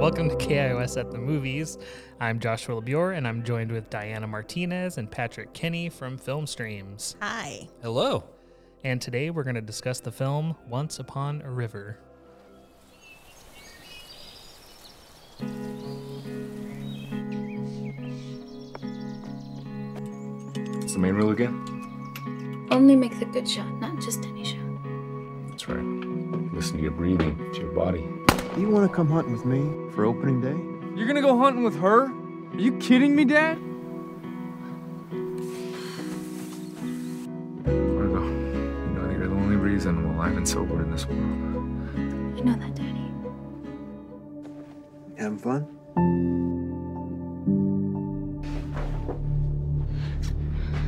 Welcome to KIOS at the Movies. I'm Joshua LeBure, and I'm joined with Diana Martinez and Patrick Kinney from Film Streams. Hi. Hello. And today we're going to discuss the film Once Upon a River. What's the main rule again? Only make the good shot, not just any shot. That's right. Listen to your breathing, to your body. Do You want to come hunting with me for opening day? You're gonna go hunting with her? Are you kidding me, Dad? Margot, you know that you're the only reason I'm alive and sober in this world. You know that, Daddy. Having fun?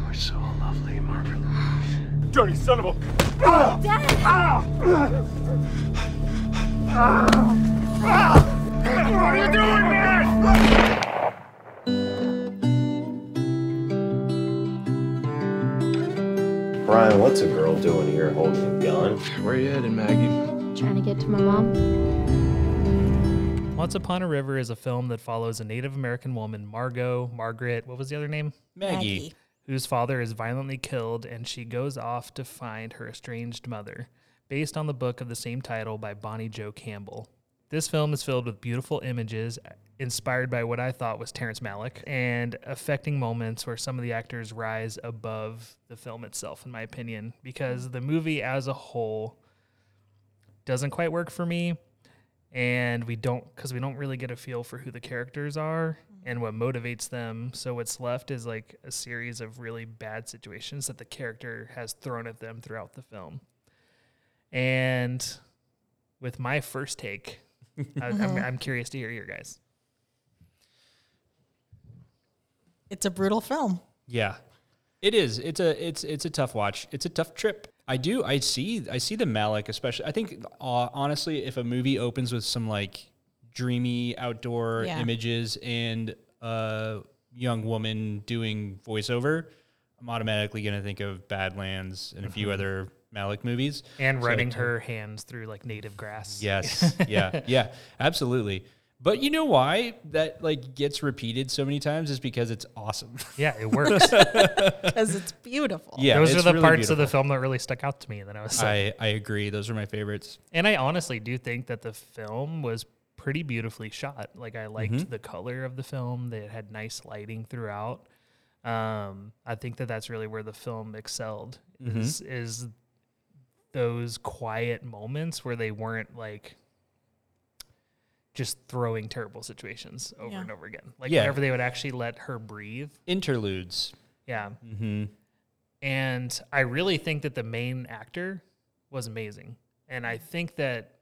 You're so lovely, Margaret Louise. Dirty son of a. What are you doing, man? Brian, what's a girl doing here holding a gun? Where are you headed, Maggie? Trying to get to my mom. Once Upon a River is a film that follows a Native American woman, Margot, Margaret, what was the other name? Maggie. Whose father is violently killed, and she goes off to find her estranged mother, based on the book of the same title by Bonnie Jo Campbell. This film is filled with beautiful images inspired by what I thought was Terrence Malick and affecting moments where some of the actors rise above the film itself, in my opinion, because the movie as a whole doesn't quite work for me. And we don't, because we don't really get a feel for who the characters are and what motivates them. So what's left is like a series of really bad situations that the character has thrown at them throughout the film. And with my first take, I, I'm, I'm curious to hear your guys. It's a brutal film. Yeah. It is. It's a it's it's a tough watch. It's a tough trip. I do. I see. I see the Malick, especially. I think uh, honestly, if a movie opens with some like dreamy outdoor Yeah. images and a young woman doing voiceover, I'm automatically gonna think of Badlands and a few mm-hmm. other Malick movies. And So running it's- her hands through like native grass. Yes. yeah. Yeah. Absolutely. But you know why that like gets repeated so many times is because it's awesome. Yeah, it works. Because it's beautiful. yeah. Those are the really parts of the film that really stuck out to me. That I was like, I, I agree. Those are my favorites. And I honestly do think that the film was pretty beautifully shot. Like I liked Mhm. the color of the film. They had nice lighting throughout. Um, I think that that's really where the film excelled. Mhm. Is is those quiet moments where they weren't like just throwing terrible situations over Yeah. and over again. Like Yeah. whenever they would actually let her breathe. Interludes. Yeah. Mm-hmm. And I really think that the main actor was amazing. And I think that,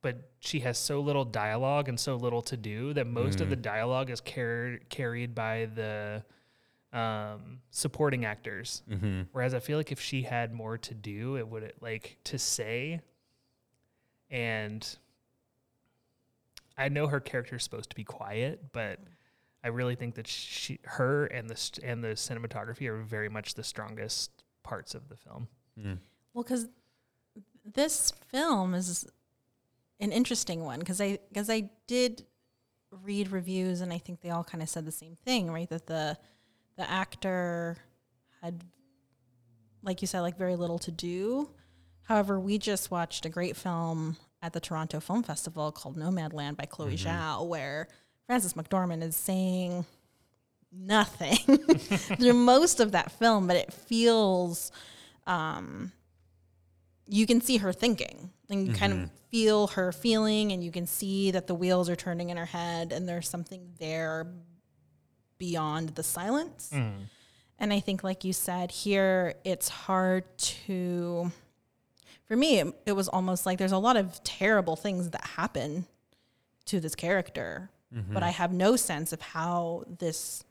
but she has so little dialogue and so little to do that most of the dialogue is carried carried by the um, supporting actors. Mm-hmm. Whereas I feel like if she had more to do, it would like to say. And I know her character is supposed to be quiet, but I really think that she, her, and the st- and the cinematography are very much the strongest parts of the film. Well, because this film is an interesting one because I because I did read reviews and I think they all kind of said the same thing, right? That the the actor had, like you said, like very little to do. However, we just watched a great film at the Toronto Film Festival called Nomadland by Chloe Zhao, where Frances McDormand is saying nothing through most of that film, but it feels um, you can see her thinking and you kind of mm-hmm. feel her feeling and you can see that the wheels are turning in her head and there's something there beyond the silence. Mm. And I think, like you said, here it's hard to, for me, it, it was almost like there's a lot of terrible things that happen to this character, but I mm-hmm. have no sense of how this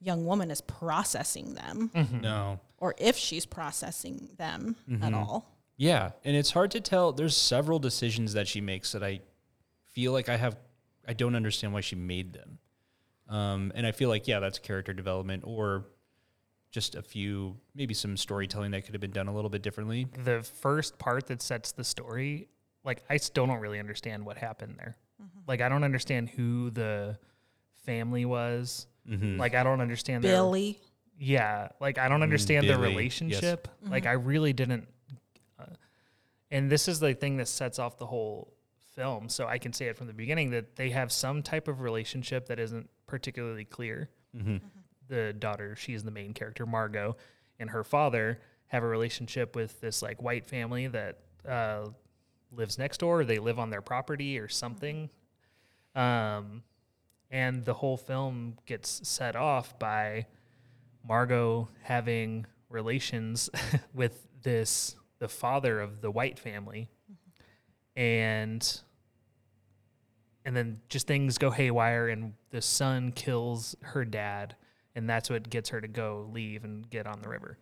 young woman is processing them mm-hmm. No. or if she's processing them at all. Yeah, and it's hard to tell. There's several decisions that she makes that I feel like I have. I don't understand why she made them, um, and I feel like yeah, that's character development or just a few maybe some storytelling that could have been done a little bit differently. The first part that sets the story like I still don't really understand what happened there. Mm-hmm. Like I don't understand who the family was. Like I don't understand their- Billy. yeah, like I don't understand their Billy, yes. relationship. Like I really didn't. And this is the thing that sets off the whole film. So I can say it from the beginning that they have some type of relationship that isn't particularly clear. The daughter, she's the main character, Margot, and her father have a relationship with this like white family that uh, lives next door. They live on their property or something. Um, and the whole film gets set off by Margot having relations with this the father of the white family. And and then just things go haywire and the son kills her dad. And that's what gets her to go leave and get on the river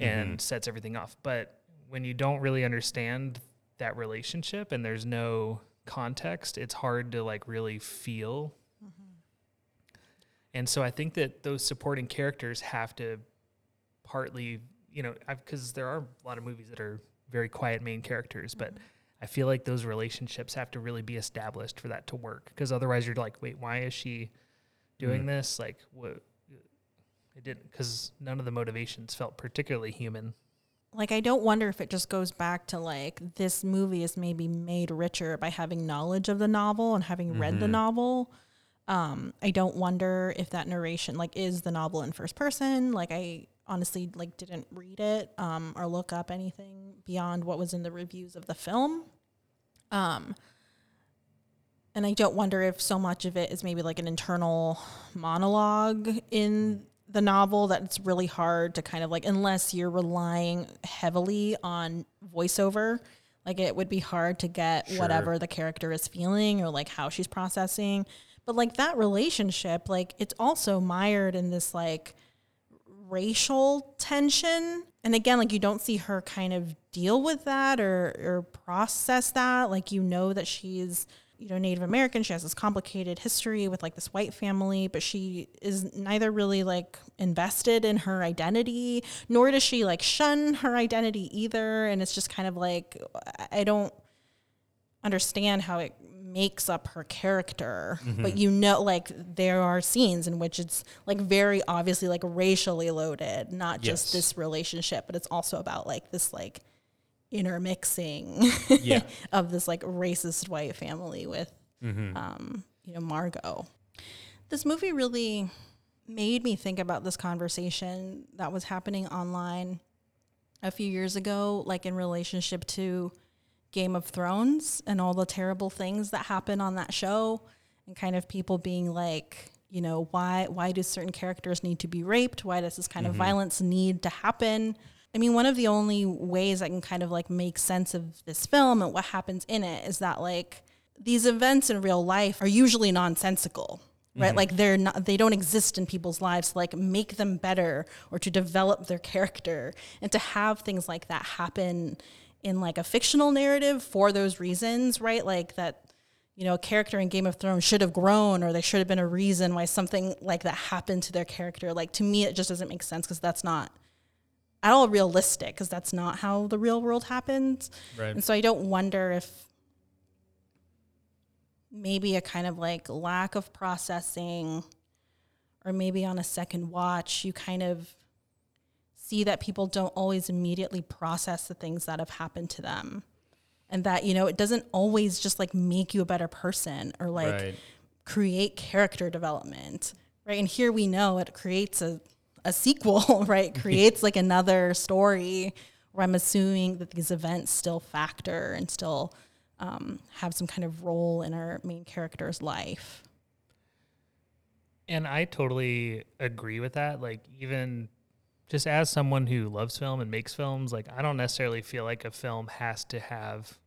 and mm-hmm. sets everything off. But when you don't really understand that relationship and there's no context it's hard to like really feel. Mm-hmm. And so I think that those supporting characters have to partly, you know, because there are a lot of movies that are very quiet main characters, but mm-hmm. I feel like those relationships have to really be established for that to work. Because otherwise, you're like, wait, why is she doing mm. this? Like, what? It didn't, because none of the motivations felt particularly human. like I don't wonder if it just goes back to like this movie is maybe made richer by having knowledge of the novel and having read the mm-hmm. novel. Um, I don't wonder if that narration like is the novel in first person. Like I honestly like didn't read it um, or look up anything beyond what was in the reviews of the film. Um, and I don't wonder if so much of it is maybe like an internal monologue in the novel that it's really hard to kind of like unless you're relying heavily on voiceover like it would be hard to get whatever the character is feeling or like how she's processing but like that relationship like it's also mired in this like racial tension. And again like you don't see her kind of deal with that or or process that. Like you know that she's you know native american. She has this complicated history with like this white family but she is neither really like invested in her identity nor does she like shun her identity either. And it's just kind of like i don't understand how it makes up her character but you know like there are scenes in which it's like very obviously like racially loaded not just this relationship but it's also about like this like intermixing Yeah. of this like racist white family with um you know margot. This movie really made me think about this conversation that was happening online a few years ago like in relationship to Game of Thrones and all the terrible things that happen on that show and kind of people being like, you know, why why do certain characters need to be raped? Why does this kind of mm-hmm. violence need to happen? I mean, one of the only ways I can kind of like make sense of this film and what happens in it is that like these events in real life are usually nonsensical. Right, mm-hmm. like they're not, they don't exist in people's lives. To like make them better or to develop their character, and to have things like that happen in like a fictional narrative for those reasons, right? Like that, you know, a character in Game of Thrones should have grown or there should have been a reason why something like that happened to their character. Like to me, it just doesn't make sense because that's not at all realistic because that's not how the real world happens. Right. And so I don't wonder if maybe a kind of like lack of processing or maybe on a second watch, you kind of see that people don't always immediately process the things that have happened to them. And that, you know, it doesn't always just like make you a better person or like Right. create character development. Right. And here we know it creates a, a sequel, right? It creates like another story where I'm assuming that these events still factor and still um, have some kind of role in our main character's life. And I totally agree with that. Like, even just as someone who loves film and makes films, like, I don't necessarily feel like a film has to have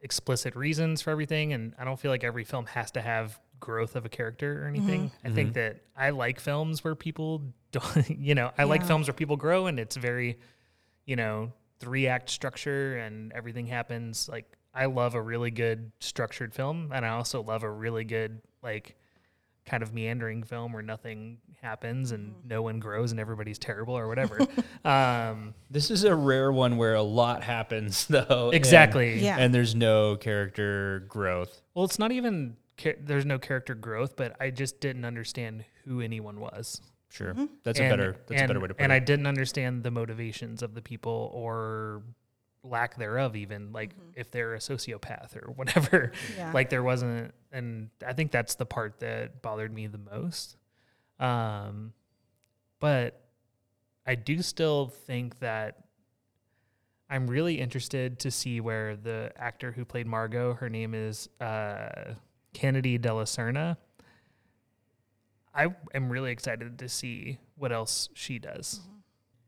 explicit reasons for everything. And I don't feel like every film has to have growth of a character or mm-hmm. anything. I think mm-hmm. that I like films where people don't, you know, I like films where people grow and it's very, you know, three act structure and everything happens. Like, I love a really good structured film. And I also love a really good, like, kind of meandering film where nothing happens and Mm-hmm. no one grows and everybody's terrible or whatever. um, This is a rare one where a lot happens, though. and- exactly. Yeah. And there's no character growth. Well, it's not even char- there's no character growth, but I just didn't understand who anyone was. Sure. Mm-hmm. That's And- a better that's a better way to put it. And it. I didn't understand the motivations of the people or lack thereof, even like if they're a sociopath or whatever. Yeah. Like there wasn't, and I think that's the part that bothered me the most. Um, but I do still think that I'm really interested to see where the actor who played Margot, her name is uh, Kenadi DelaCerna. I am really excited to see what else she does.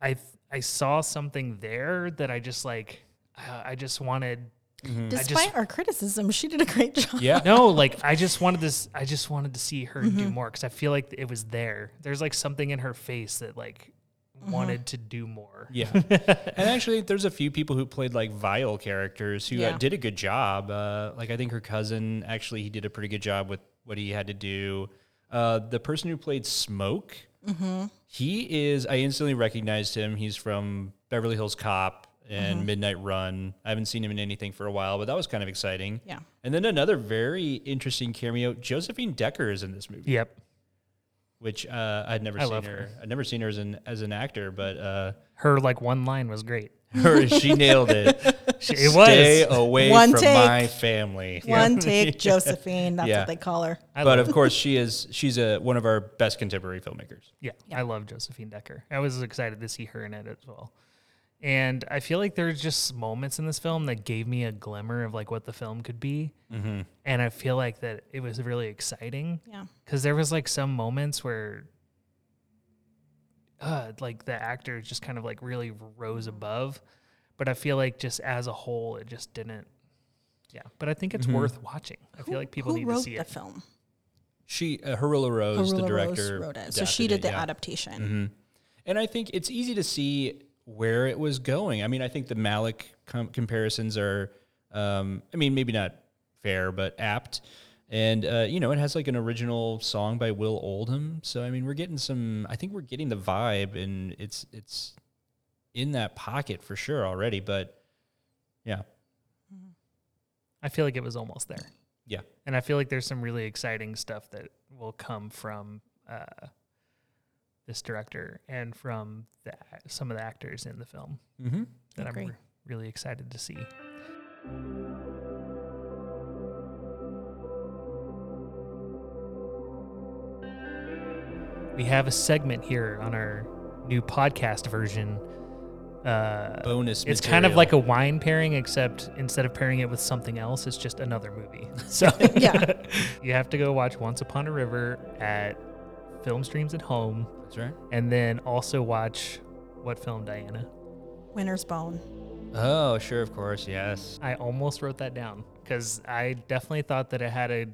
I I saw something there that I just like. Uh, I just wanted. I Despite just- our criticism, she did a great job. yeah. no, like I just wanted this. I just wanted to see her Mm-hmm. do more because I feel like it was there. There's like something in her face that like Mm-hmm. wanted to do more. Yeah. and actually, there's a few people who played like vile characters who uh, did a good job. Uh, like, I think her cousin, actually, he did a pretty good job with what he had to do. Uh, the person who played Smoke, Mm-hmm. he is, I instantly recognized him. He's from Beverly Hills Cop and Mm-hmm. Midnight Run. I haven't seen him in anything for a while, but that was kind of exciting. Yeah. And then another very interesting cameo Josephine Decker is in this movie Yep. which uh, I'd never I seen her. her. I'd never seen her as an as an actor, but uh, Her like one line was great. her she nailed it. She, it Stay was. away One from take. my family. One take, Josephine. That's Yeah. what they call her. I but of course, she is she's a one of our best contemporary filmmakers. yeah, I love Josephine Decker. I was excited to see her in it as well. And I feel like there's just moments in this film that gave me a glimmer of like what the film could be. Mm-hmm. And I feel like that it was really exciting. Yeah. because there was like some moments where uh like the actor just kind of like really rose above but i feel like just as a whole it just didn't yeah but i think it's worth watching i feel like people need wrote to see the it film? She uh, Haroula Rose, the director, Rose wrote it. So she did it, the yeah. adaptation. Mhm. And I think it's easy to see where it was going. I mean, I think the Malick com- comparisons are, um, I mean, maybe not fair, but apt. And uh, you know, it has like an original song by Will Oldham. So I mean, we're getting some. I think we're getting the vibe, and it's it's in that pocket for sure already. But yeah, i feel like it was almost there yeah, and i feel like there's some really exciting stuff that will come from uh this director and from the some of the actors in the film mm-hmm. that Agree. i'm re- really excited to see we have a segment here on our new podcast version. Uh, bonus. it's kind of like a wine pairing, except instead of pairing it with something else, it's just another movie. So Yeah. you have to go watch Once Upon a River at Film Streams at Home, That's right. and then also watch what film, Diana? Winter's Bone. Oh, sure, of course, yes. I almost wrote that down because I definitely thought that it had a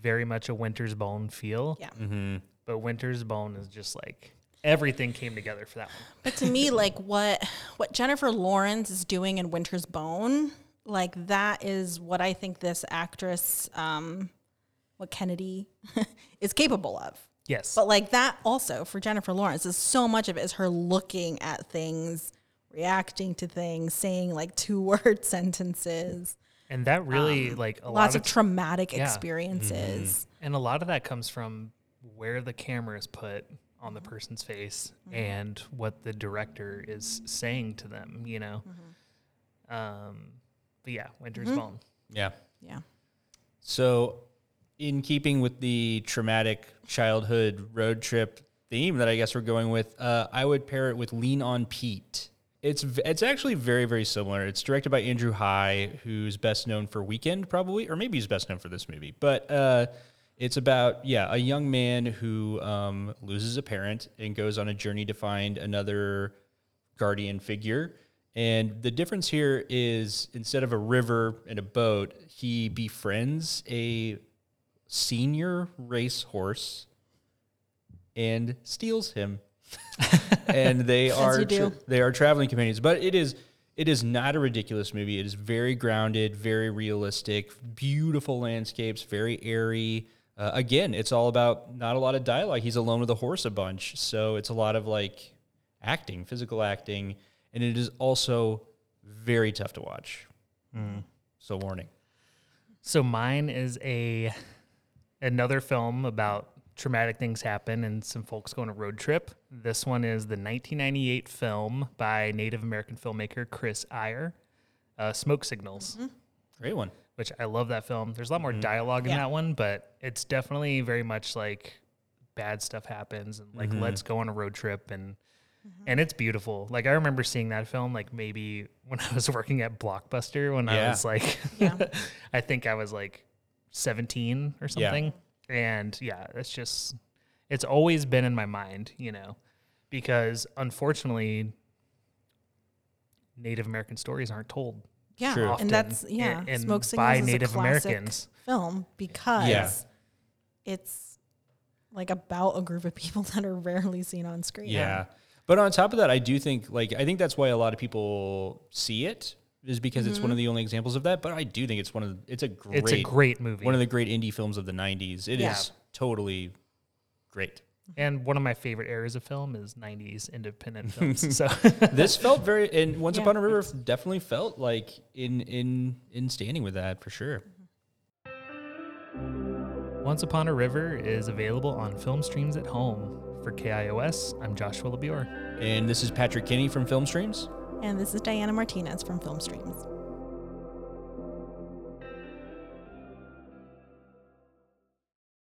very much a Winter's Bone feel. Yeah. Mm-hmm. But Winter's Bone is just like everything came together for that one. But to me, like what what Jennifer Lawrence is doing in Winter's Bone, like that is what I think this actress, um, what Kenadi is capable of. Yes. But like that also for Jennifer Lawrence is so much of it is her looking at things, reacting to things, saying like two word sentences. and that really like a um, Lots lot of traumatic yeah. Mm-hmm. experiences. and a lot of that comes from where the camera is put on the person's face and what the director is saying to them, you know. Um but yeah, Winter's Bone. Yeah. Yeah. So, in keeping with the traumatic childhood road trip theme that I guess we're going with, uh, I would pair it with Lean on Pete. It's it's actually very very similar. It's directed by Andrew Haigh, who's best known for Weekend, probably, or maybe he's best known for this movie. But uh, it's about yeah a young man who um, loses a parent and goes on a journey to find another guardian figure. And the difference here is instead of a river and a boat, he befriends a senior racehorse and steals him. and they are tra- they are traveling companions, but it is it is not a ridiculous movie. It is very grounded, very realistic, beautiful landscapes, very airy. Uh, again, it's all about not a lot of dialogue. He's alone with a horse a bunch, so it's a lot of like acting, physical acting, and it is also very tough to watch. So warning. So mine is a another film about traumatic things happen and some folks go on a road trip. This one is the 1998 film by Native American filmmaker Chris Eyre, uh, Smoke Signals, mm-hmm. Great one. which I love that film. There's a lot more mm-hmm. dialogue in Yeah. that one, but it's definitely very much like bad stuff happens and like mm-hmm. let's go on a road trip and and it's beautiful. Like I remember seeing that film like maybe when I was working at Blockbuster when I was like Yeah. I think I was like 17 or Yeah. something. And yeah, it's just it's always been in my mind, you know, because unfortunately Native American stories aren't told Yeah, True. often and that's in- yeah. in- Smoke Signals by is Native a classic Americans. film because Yeah. it's like about a group of people that are rarely seen on screen. Yeah. But on top of that, I do think like I think that's why a lot of people see it is because it's one mm-hmm. of the only examples of that. But I do think it's one of the, it's a great It's a great movie. one of the great indie films of the '90s. It is Yeah. totally great. and one of my favorite eras of film is 90s independent films. so this felt very and Once Yeah, Upon a River definitely felt like in in in standing with that for sure. Mm-hmm. Once Upon a River is available on film streams at home. For KIOS, I'm Joshua LeBior. And this is Patrick Kinney from Film Streams. And this is Diana Martinez from Film Streams.